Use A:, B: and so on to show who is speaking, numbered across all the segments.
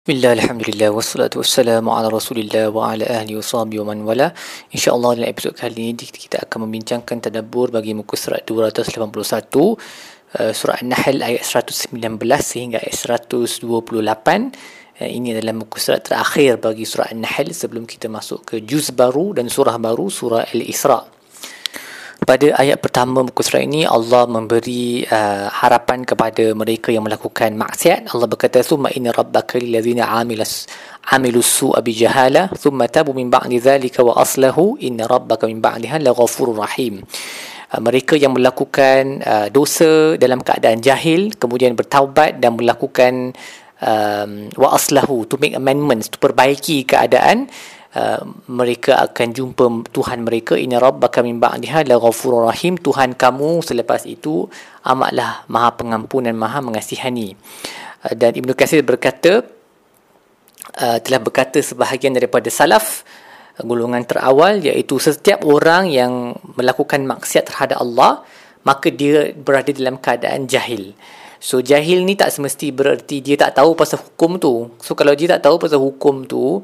A: Bismillah, Alhamdulillah, wassalatu wassalamu ala rasulillah wa ala ahli wa sahbihi wa man wala. InsyaAllah dalam episod kali ini kita akan membincangkan tadabur bagi muka surat 281 uh, Surah An-Nahl ayat 119 sehingga ayat 128 uh, Ini adalah muka surat terakhir bagi surah An-Nahl sebelum kita masuk ke juz baru dan surah baru surah Al-Isra' pada ayat pertama muka surat ini Allah memberi uh, harapan kepada mereka yang melakukan maksiat. Allah berkata summa inna rabbaka lillazina amilas amilus su'a bi jahala thumma tabu min ba'di dhalika wa aslahu inna rabbaka min ba'daha laghafurur rahim. Uh, mereka yang melakukan uh, dosa dalam keadaan jahil kemudian bertaubat dan melakukan um, wa aslahu to make amendments to perbaiki keadaan Uh, mereka akan jumpa Tuhan mereka. Inna rabbaka min ba'daha la ghafurur rahim. Tuhan kamu selepas itu amatlah maha pengampun dan maha mengasihani. Uh, dan Ibnu Katsir berkata uh, telah berkata sebahagian daripada salaf uh, golongan terawal iaitu setiap orang yang melakukan maksiat terhadap Allah maka dia berada dalam keadaan jahil. So jahil ni tak semesti bererti dia tak tahu pasal hukum tu. So kalau dia tak tahu pasal hukum tu,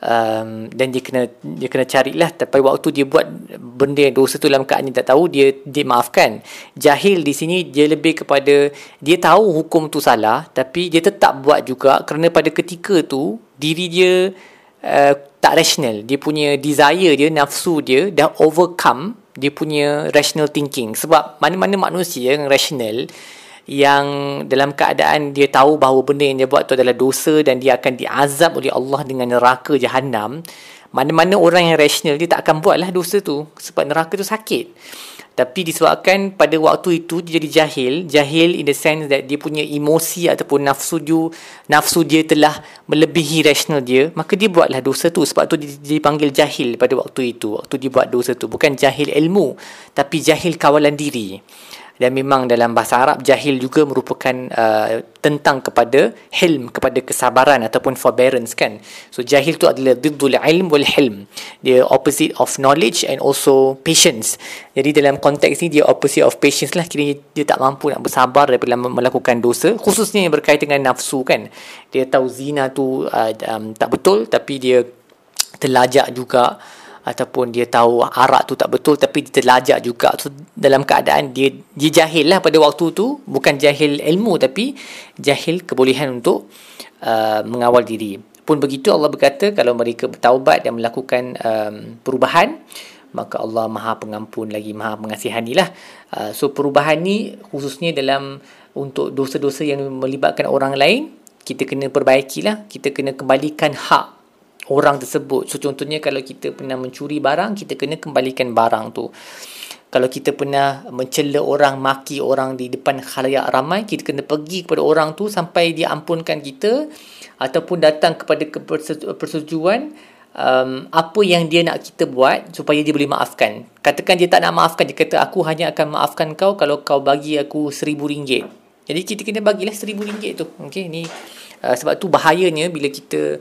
A: um, dan dia kena dia kena carilah tapi waktu dia buat benda yang dosa tu dalam keadaan dia tak tahu dia dia maafkan. Jahil di sini dia lebih kepada dia tahu hukum tu salah tapi dia tetap buat juga kerana pada ketika tu diri dia uh, tak rational. Dia punya desire dia nafsu dia dah overcome dia punya rational thinking. Sebab mana-mana manusia yang rational yang dalam keadaan dia tahu bahawa benda yang dia buat tu adalah dosa dan dia akan diazab oleh Allah dengan neraka jahanam mana-mana orang yang rasional dia tak akan buatlah dosa tu sebab neraka tu sakit. Tapi disebabkan pada waktu itu dia jadi jahil jahil in the sense that dia punya emosi ataupun nafsu dia nafsu dia telah melebihi rasional dia maka dia buatlah dosa tu sebab tu dia dipanggil jahil pada waktu itu waktu dia buat dosa tu. Bukan jahil ilmu tapi jahil kawalan diri dan memang dalam bahasa Arab jahil juga merupakan uh, tentang kepada hilm kepada kesabaran ataupun forbearance kan? So jahil tu adalah diddul ilm wal hilm dia opposite of knowledge and also patience. Jadi dalam konteks ni dia opposite of patience lah. Kira dia tak mampu nak bersabar daripada melakukan dosa khususnya yang berkaitan dengan nafsu kan? Dia tahu zina tu uh, um, tak betul tapi dia terlajak juga ataupun dia tahu arak tu tak betul tapi dia terlajak juga. So, dalam keadaan dia dia jahil lah pada waktu tu. Bukan jahil ilmu tapi jahil kebolehan untuk uh, mengawal diri. Pun begitu Allah berkata kalau mereka bertaubat dan melakukan um, perubahan maka Allah maha pengampun lagi maha mengasihani lah. Uh, so perubahan ni khususnya dalam untuk dosa-dosa yang melibatkan orang lain kita kena perbaikilah. Kita kena kembalikan hak orang tersebut. So contohnya kalau kita pernah mencuri barang, kita kena kembalikan barang tu. Kalau kita pernah mencela orang, maki orang di depan khalayak ramai, kita kena pergi kepada orang tu sampai dia ampunkan kita ataupun datang kepada persetujuan um, apa yang dia nak kita buat supaya dia boleh maafkan. Katakan dia tak nak maafkan, dia kata aku hanya akan maafkan kau kalau kau bagi aku seribu ringgit. Jadi kita kena bagilah seribu ringgit tu. Okay, ni uh, sebab tu bahayanya bila kita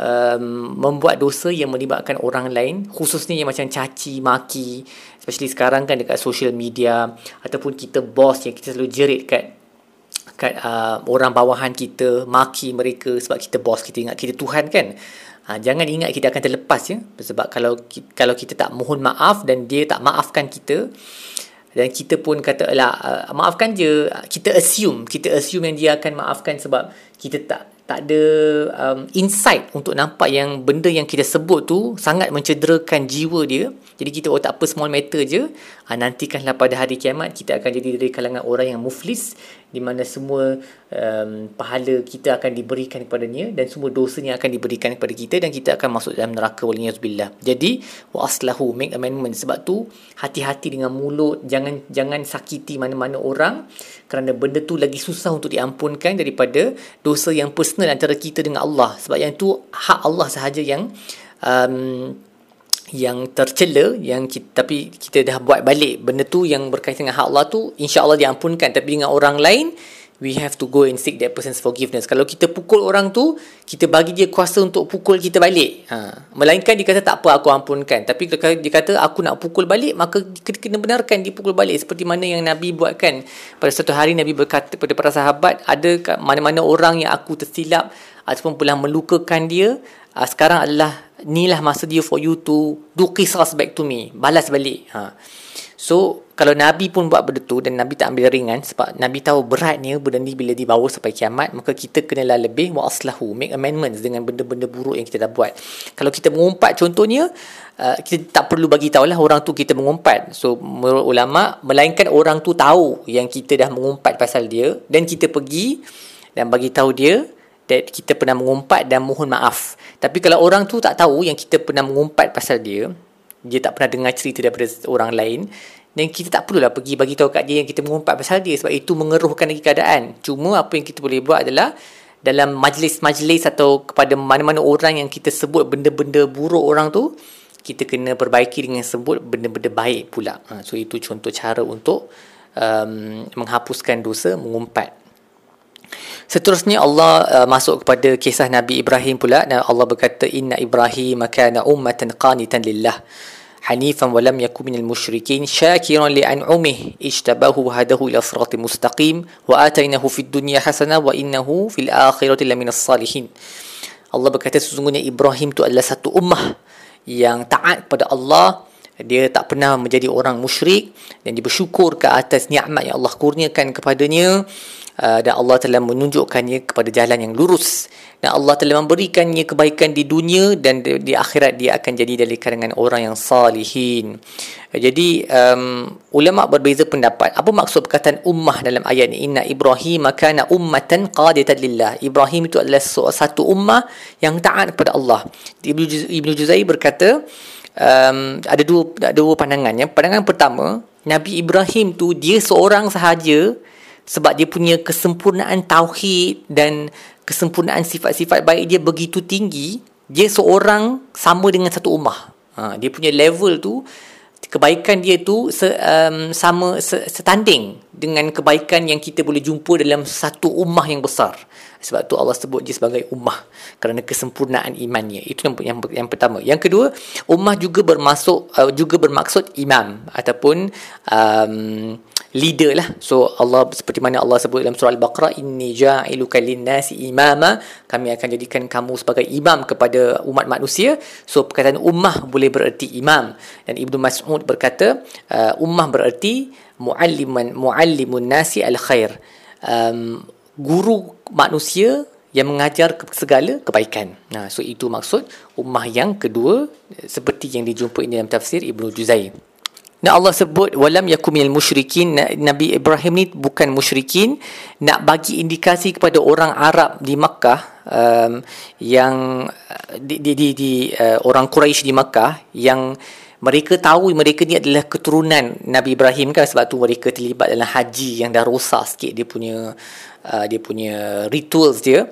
A: um, membuat dosa yang melibatkan orang lain khususnya yang macam caci maki especially sekarang kan dekat social media ataupun kita bos yang kita selalu jerit kat kat uh, orang bawahan kita maki mereka sebab kita bos kita ingat kita Tuhan kan. Ha, jangan ingat kita akan terlepas ya. Sebab kalau kalau kita tak mohon maaf dan dia tak maafkan kita dan kita pun kata lah uh, maafkan je kita assume kita assume yang dia akan maafkan sebab kita tak tak ada um, insight untuk nampak yang benda yang kita sebut tu sangat mencederakan jiwa dia. Jadi kita oh tak apa small matter je. Ha, nantikanlah pada hari kiamat kita akan jadi dari kalangan orang yang muflis di mana semua um, pahala kita akan diberikan kepadanya dan semua dosanya akan diberikan kepada kita dan kita akan masuk dalam neraka waliyazbillah. Jadi wa aslahu make amendment. Sebab tu hati-hati dengan mulut. Jangan jangan sakiti mana-mana orang kerana benda tu lagi susah untuk diampunkan daripada dosa yang personal antara kita dengan Allah. Sebab yang tu hak Allah sahaja yang um, yang tercela yang kita, tapi kita dah buat balik benda tu yang berkaitan dengan hak Allah tu insya-Allah diampunkan tapi dengan orang lain we have to go and seek that person's forgiveness. Kalau kita pukul orang tu, kita bagi dia kuasa untuk pukul kita balik. Ha. Melainkan dia kata tak apa aku ampunkan. Tapi kalau dia kata aku nak pukul balik, maka kita kena benarkan dia pukul balik. Seperti mana yang Nabi buatkan. Pada satu hari Nabi berkata kepada para sahabat, ada mana-mana orang yang aku tersilap ataupun pula melukakan dia, uh, sekarang adalah inilah masa dia for you to do qisas back to me. Balas balik. Ha. So kalau Nabi pun buat benda tu dan Nabi tak ambil ringan sebab Nabi tahu beratnya benda ni bila dibawa sampai kiamat maka kita kenalah lebih wa aslahu make amendments dengan benda-benda buruk yang kita dah buat. Kalau kita mengumpat contohnya uh, kita tak perlu bagi lah orang tu kita mengumpat. So menurut ulama melainkan orang tu tahu yang kita dah mengumpat pasal dia dan kita pergi dan bagi tahu dia that kita pernah mengumpat dan mohon maaf. Tapi kalau orang tu tak tahu yang kita pernah mengumpat pasal dia, dia tak pernah dengar cerita daripada orang lain dan kita tak perlulah pergi bagi tahu kat dia yang kita mengumpat pasal dia sebab itu mengeruhkan lagi keadaan. Cuma apa yang kita boleh buat adalah dalam majlis-majlis atau kepada mana-mana orang yang kita sebut benda-benda buruk orang tu kita kena perbaiki dengan sebut benda-benda baik pula. Ha, so itu contoh cara untuk um, menghapuskan dosa mengumpat Seterusnya Allah uh, masuk kepada kisah Nabi Ibrahim pula. Dan Allah berkata inna ibrahim kana ummatan qanitan lillah hanifan wa lam yakun minal musyrikin syakiran li an'umih ijtabahu wa hadahu ila siratin mustaqim wa atainahu fid dunya hasanah wa innahu fil akhirati laminas salihin. Allah berkata sesungguhnya Ibrahim itu adalah satu ummah yang taat kepada Allah. Dia tak pernah menjadi orang musyrik dan dia bersyukur ke atas nikmat yang Allah kurniakan kepadanya uh, dan Allah telah menunjukkannya kepada jalan yang lurus. Dan Allah telah memberikannya kebaikan di dunia dan di, di akhirat dia akan jadi dari kalangan orang yang salihin. Jadi um, ulama berbeza pendapat. Apa maksud perkataan ummah dalam ayat ini inna ibrahim kana ummatan qadatan lillah. Ibrahim itu adalah satu ummah yang taat kepada Allah. Ibnu ibnu juzai berkata um, ada dua ada dua pandangan. Yang pandangan pertama, Nabi Ibrahim tu dia seorang sahaja sebab dia punya kesempurnaan tauhid dan kesempurnaan sifat-sifat baik dia begitu tinggi, dia seorang sama dengan satu ummah. Ha, dia punya level tu kebaikan dia tu se, um, sama se, setanding dengan kebaikan yang kita boleh jumpa dalam satu ummah yang besar. Sebab tu Allah sebut dia sebagai ummah kerana kesempurnaan imannya. Itu yang yang, yang pertama. Yang kedua, ummah juga bermasuk uh, juga bermaksud imam ataupun um, leader lah. So Allah seperti mana Allah sebut dalam surah Al-Baqarah inni ja'iluka lin-nasi imama, kami akan jadikan kamu sebagai imam kepada umat manusia. So perkataan ummah boleh bererti imam. Dan Ibnu Mas'ud berkata uh, ummah bererti mualliman muallimun nasi al-khair. Um, guru manusia yang mengajar segala kebaikan. Nah, so itu maksud ummah yang kedua seperti yang dijumpai dalam tafsir Ibnu Juzai. Dan Allah sebut walam yakum minal musyrikin. Nabi Ibrahim ni bukan musyrikin. Nak bagi indikasi kepada orang Arab di Makkah um, yang di di di, di uh, orang Quraisy di Makkah yang mereka tahu mereka ni adalah keturunan Nabi Ibrahim kan? Sebab tu mereka terlibat dalam haji yang dah rosak sikit dia punya uh, dia punya rituals dia.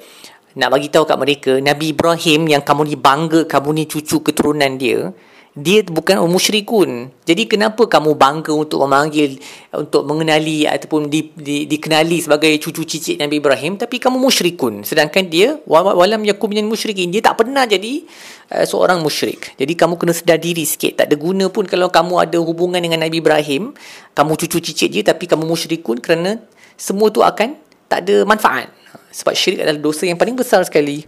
A: Nak bagi tahu kat mereka Nabi Ibrahim yang kamu ni bangga kamu ni cucu keturunan dia dia bukan musyrikun. Jadi kenapa kamu bangga untuk memanggil untuk mengenali ataupun di, di, dikenali sebagai cucu cicit Nabi Ibrahim tapi kamu musyrikun. Sedangkan dia walam yakum minal musyrikin. Dia tak pernah jadi uh, seorang musyrik. Jadi kamu kena sedar diri sikit. Tak ada guna pun kalau kamu ada hubungan dengan Nabi Ibrahim, kamu cucu cicit dia tapi kamu musyrikun kerana semua tu akan tak ada manfaat. Sebab syirik adalah dosa yang paling besar sekali.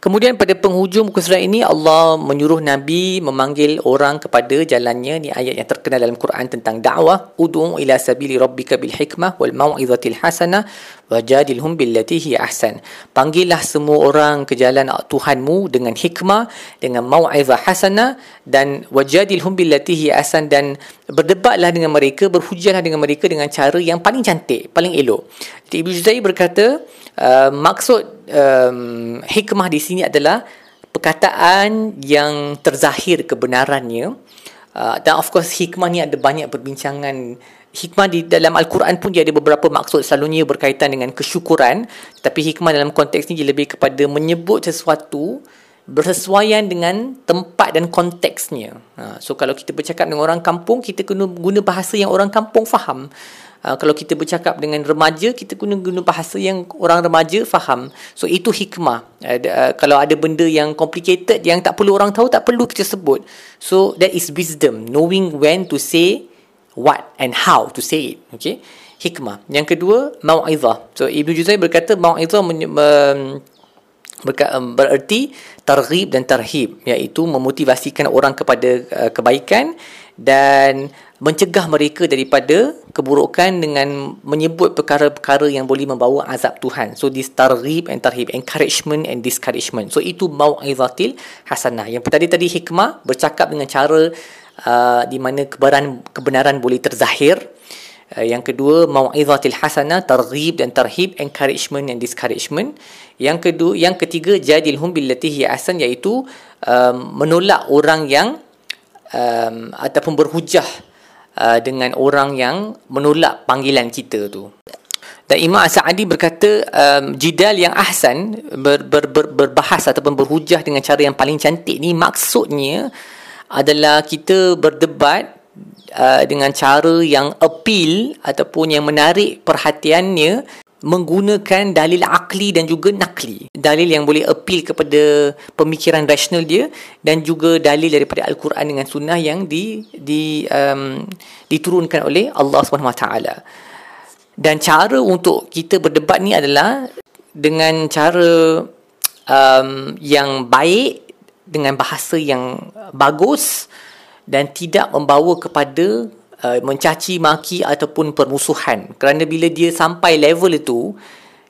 A: Kemudian pada penghujung muka surat ini Allah menyuruh Nabi memanggil orang kepada jalannya. Ni ayat yang terkenal dalam Quran tentang dakwah. Ud'u ila sabili rabbika bil hikmah wal mau'izatil hasanah wajadilhum billati hi ahsan. Panggillah semua orang ke jalan Tuhanmu dengan hikmah dengan mau'izah hasanah dan wajadilhum billati hi ahsan dan berdebatlah dengan mereka berhujahlah dengan mereka dengan cara yang paling cantik paling elok. Jadi Ibnu Juzai berkata uh, maksud um, hikmah di sini adalah perkataan yang terzahir kebenarannya uh, dan of course hikmah ni ada banyak perbincangan hikmah di dalam al-Quran pun dia ada beberapa maksud selalunya berkaitan dengan kesyukuran tapi hikmah dalam konteks ni dia lebih kepada menyebut sesuatu bersesuaian dengan tempat dan konteksnya. Ha, so kalau kita bercakap dengan orang kampung, kita kena guna bahasa yang orang kampung faham. Uh, kalau kita bercakap dengan remaja kita guna guna bahasa yang orang remaja faham. So itu hikmah. Uh, uh, kalau ada benda yang complicated yang tak perlu orang tahu tak perlu kita sebut. So that is wisdom. Knowing when to say what and how to say it. Okay? Hikmah. Yang kedua mau'izah. So ibnu juzai berkata mau'izah men- men- bererti targhib dan tarhib iaitu memotivasikan orang kepada uh, kebaikan dan mencegah mereka daripada keburukan dengan menyebut perkara-perkara yang boleh membawa azab Tuhan. So this targhib and tarhib, encouragement and discouragement. So itu mau'izatil hasanah. Yang tadi tadi hikmah bercakap dengan cara uh, di mana kebenaran kebenaran boleh terzahir. Uh, yang kedua mau'izatil hasanah, targhib dan tarhib, encouragement and discouragement. Yang kedua, yang ketiga jadilhum billati hi ahsan iaitu um, menolak orang yang um, ataupun berhujah uh, dengan orang yang menolak panggilan kita tu. Dan Imam As-Sa'adi berkata um, jidal yang ahsan ber, ber, ber, berbahas ataupun berhujah dengan cara yang paling cantik ni maksudnya adalah kita berdebat uh, dengan cara yang appeal ataupun yang menarik perhatiannya menggunakan dalil akli dan juga nakli. Dalil yang boleh appeal kepada pemikiran rasional dia dan juga dalil daripada Al-Quran dengan sunnah yang di, di, um, diturunkan oleh Allah SWT. Dan cara untuk kita berdebat ni adalah dengan cara um, yang baik, dengan bahasa yang bagus dan tidak membawa kepada uh, mencaci maki ataupun permusuhan. Kerana bila dia sampai level itu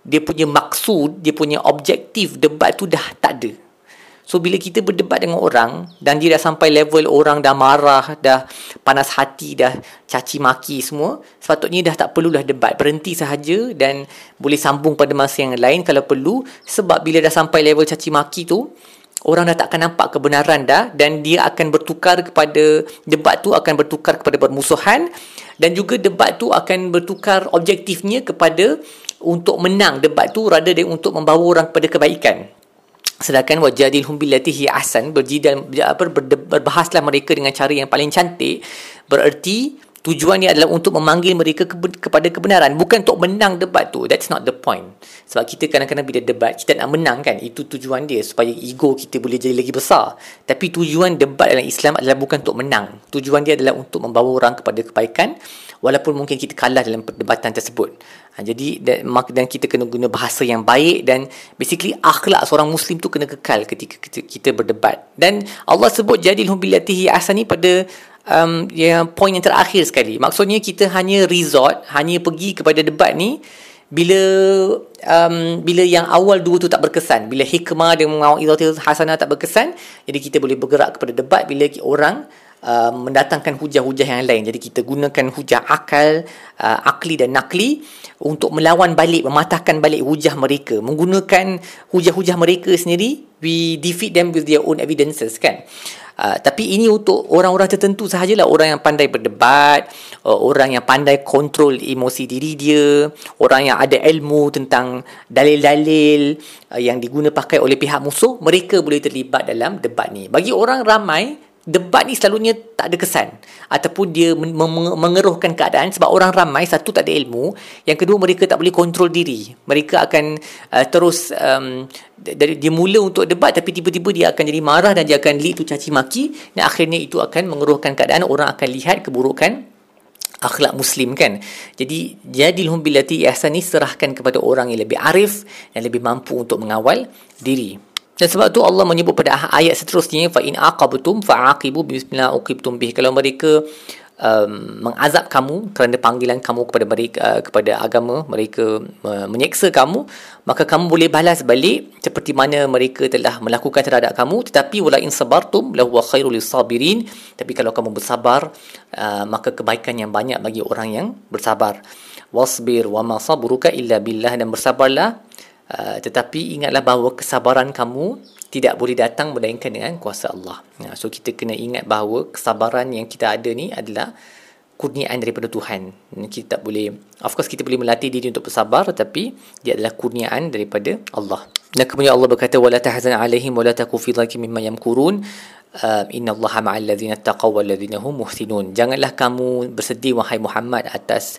A: dia punya maksud dia punya objektif debat tu dah tak ada. So bila kita berdebat dengan orang dan dia dah sampai level orang dah marah dah panas hati dah caci maki semua sepatutnya dah tak perlulah debat. Berhenti sahaja dan boleh sambung pada masa yang lain kalau perlu. Sebab bila dah sampai level caci maki tu orang dah tak akan nampak kebenaran dah dan dia akan bertukar kepada debat tu akan bertukar kepada permusuhan dan juga debat tu akan bertukar objektifnya kepada untuk menang debat tu rather than untuk membawa orang kepada kebaikan. Sedangkan wajadilhum billati hi ahsan berjidal apa berbahaslah mereka dengan cara yang paling cantik bererti Tujuan dia adalah untuk memanggil mereka ke, kepada kebenaran bukan untuk menang debat tu. That's not the point. Sebab kita kadang-kadang bila debat kita nak menang kan itu tujuan dia supaya ego kita boleh jadi lagi besar. Tapi tujuan debat dalam Islam adalah bukan untuk menang. Tujuan dia adalah untuk membawa orang kepada kebaikan walaupun mungkin kita kalah dalam perdebatan tersebut. Ha, jadi dan, dan kita kena guna bahasa yang baik dan basically akhlak seorang muslim tu kena kekal ketika kita, kita berdebat. Dan Allah sebut jadilhum billatihi ahsani pada um, yang point yang terakhir sekali. Maksudnya kita hanya resort, hanya pergi kepada debat ni bila um, bila yang awal dua tu tak berkesan. Bila hikmah dan mau'izatul hasanah tak berkesan, jadi kita boleh bergerak kepada debat bila orang uh, mendatangkan hujah-hujah yang lain. Jadi kita gunakan hujah akal, uh, akli dan nakli untuk melawan balik, mematahkan balik hujah mereka. Menggunakan hujah-hujah mereka sendiri, we defeat them with their own evidences kan. Uh, tapi ini untuk orang-orang tertentu sahajalah orang yang pandai berdebat, uh, orang yang pandai kontrol emosi diri dia, orang yang ada ilmu tentang dalil-dalil uh, yang diguna pakai oleh pihak musuh, mereka boleh terlibat dalam debat ni. Bagi orang ramai debat ni selalunya tak ada kesan. Ataupun dia mengeruhkan keadaan sebab orang ramai satu tak ada ilmu. Yang kedua mereka tak boleh kontrol diri. Mereka akan uh, terus um, dari dia mula untuk debat tapi tiba-tiba dia akan jadi marah dan dia akan lead tu caci maki dan akhirnya itu akan mengeruhkan keadaan. Orang akan lihat keburukan akhlak muslim kan? Jadi jadilhum billati ihsan ni serahkan kepada orang yang lebih arif yang lebih mampu untuk mengawal diri dan sebab tu Allah menyebut pada ayat seterusnya fa in aqabtum fa'aqibu bismillah uqibtum bih. Kalau mereka um, mengazab kamu kerana panggilan kamu kepada mereka uh, kepada agama mereka uh, menyeksa kamu maka kamu boleh balas balik seperti mana mereka telah melakukan terhadap kamu. Tetapi wala in sabartum lahu khairul sabirin tapi kalau kamu bersabar uh, maka kebaikan yang banyak bagi orang yang bersabar. Wasbir wa ma sabruka illa billah. Dan bersabarlah Uh, tetapi ingatlah bahawa kesabaran kamu tidak boleh datang melainkan dengan kuasa Allah. Uh, so kita kena ingat bahawa kesabaran yang kita ada ni adalah kurniaan daripada Tuhan. Kita tak boleh of course kita boleh melatih diri untuk bersabar tetapi dia adalah kurniaan daripada Allah. Dan kemudian Allah berkata wala tahzan alaihim wala taku fi dhaki mimma yamkurun. Uh, inna Allah ma'al ladzina taqaw wal ladzina hum muhsinun. Janganlah kamu bersedih wahai Muhammad atas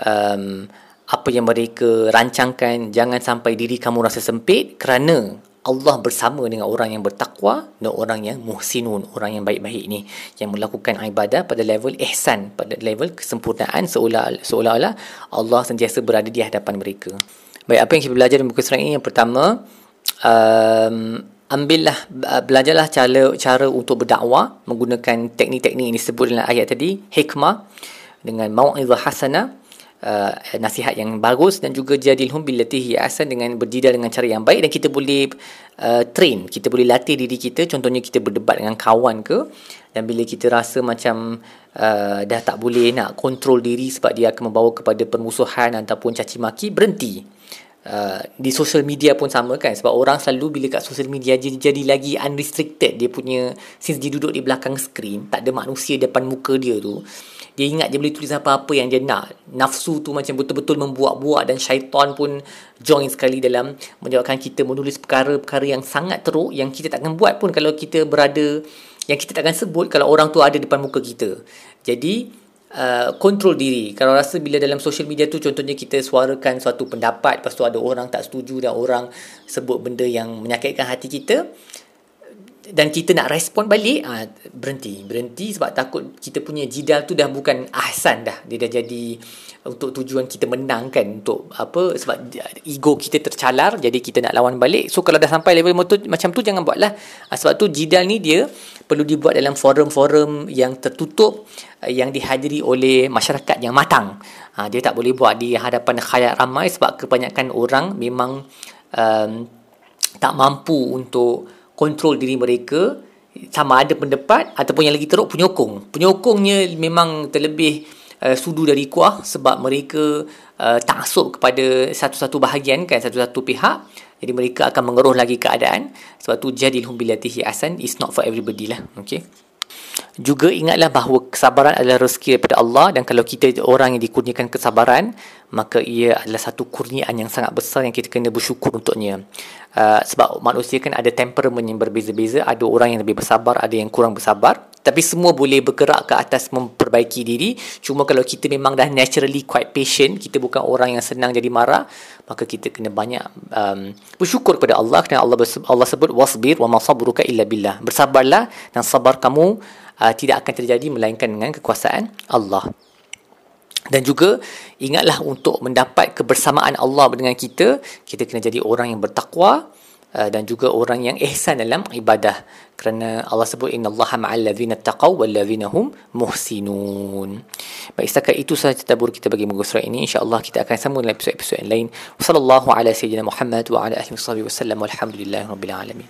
A: um, apa yang mereka rancangkan jangan sampai diri kamu rasa sempit kerana Allah bersama dengan orang yang bertakwa dan orang yang muhsinun, orang yang baik-baik ni. Yang melakukan ibadah pada level ihsan, pada level kesempurnaan seolah seolah-olah Allah sentiasa berada di hadapan mereka. Baik, apa yang kita belajar dalam buku surat ini? Yang pertama um, ambillah belajarlah cara cara untuk berdakwah menggunakan teknik-teknik yang disebut dalam ayat tadi, hikmah dengan mau'izah hasanah uh, nasihat yang bagus dan juga jadilhum billati hi asan dengan berjidal dengan cara yang baik dan kita boleh uh, train kita boleh latih diri kita. Contohnya kita berdebat dengan kawan ke dan bila kita rasa macam uh, dah tak boleh nak kontrol diri sebab dia akan membawa kepada permusuhan ataupun caci maki berhenti Uh, di social media pun sama kan? Sebab orang selalu bila kat social media jadi, jadi lagi unrestricted. Dia punya since dia duduk di belakang screen tak ada manusia depan muka dia tu dia ingat dia boleh tulis apa-apa yang dia nak. Nafsu tu macam betul-betul membuat-buat dan syaitan pun join sekali dalam menyebabkan kita menulis perkara-perkara yang sangat teruk yang kita takkan buat pun kalau kita berada yang kita takkan sebut kalau orang tu ada depan muka kita. Jadi Uh, kontrol diri. Kalau rasa bila dalam social media tu contohnya kita suarakan suatu pendapat lepas tu ada orang tak setuju dan orang sebut benda yang menyakitkan hati kita dan kita nak respon balik ah berhenti. Berhenti sebab takut kita punya jidal tu dah bukan ahsan dah. Dia dah jadi untuk tujuan kita menang kan untuk apa sebab ego kita tercalar jadi kita nak lawan balik. So kalau dah sampai level motor macam tu jangan buatlah. Ah, sebab tu jidal ni dia perlu dibuat dalam forum-forum yang tertutup ah, yang dihadiri oleh masyarakat yang matang. Ha, dia tak boleh buat di hadapan khayat ramai sebab kebanyakan orang memang um, tak mampu untuk kontrol diri mereka sama ada pendapat ataupun yang lagi teruk penyokong. Penyokongnya memang terlebih uh, sudu dari kuah sebab mereka uh, taksub kepada satu-satu bahagian kan satu-satu pihak. Jadi mereka akan mengeruh lagi keadaan. Sebab tu jadilhum bilatihi asan is not for everybody lah. Okay. Juga ingatlah bahawa kesabaran adalah rezeki daripada Allah dan kalau kita orang yang dikurniakan kesabaran, maka ia adalah satu kurniaan yang sangat besar yang kita kena bersyukur untuknya. Uh, sebab manusia kan ada temperament yang berbeza-beza, ada orang yang lebih bersabar, ada yang kurang bersabar. Tapi semua boleh bergerak ke atas memperbaiki diri. Cuma kalau kita memang dah naturally quite patient, kita bukan orang yang senang jadi marah, maka kita kena banyak um, bersyukur kepada Allah kerana Allah Allah sebut wasbir wa ma sabruka illa billah. Bersabarlah dan sabar kamu uh, tidak akan terjadi melainkan dengan kekuasaan Allah. Dan juga ingatlah untuk mendapat kebersamaan Allah dengan kita, kita kena jadi orang yang bertakwa uh, dan juga orang yang ihsan dalam ibadah. Kerana Allah sebut inna Allah ma'al ladzina taqaw wal ladzina hum muhsinun. Baik setakat itu sahaja tadabbur kita bagi muka surat ini. Insya-Allah kita akan sambung dalam episod-episod yang lain. Wassallallahu ala sayyidina Muhammad wa ala alihi wasallam walhamdulillahirabbil alamin.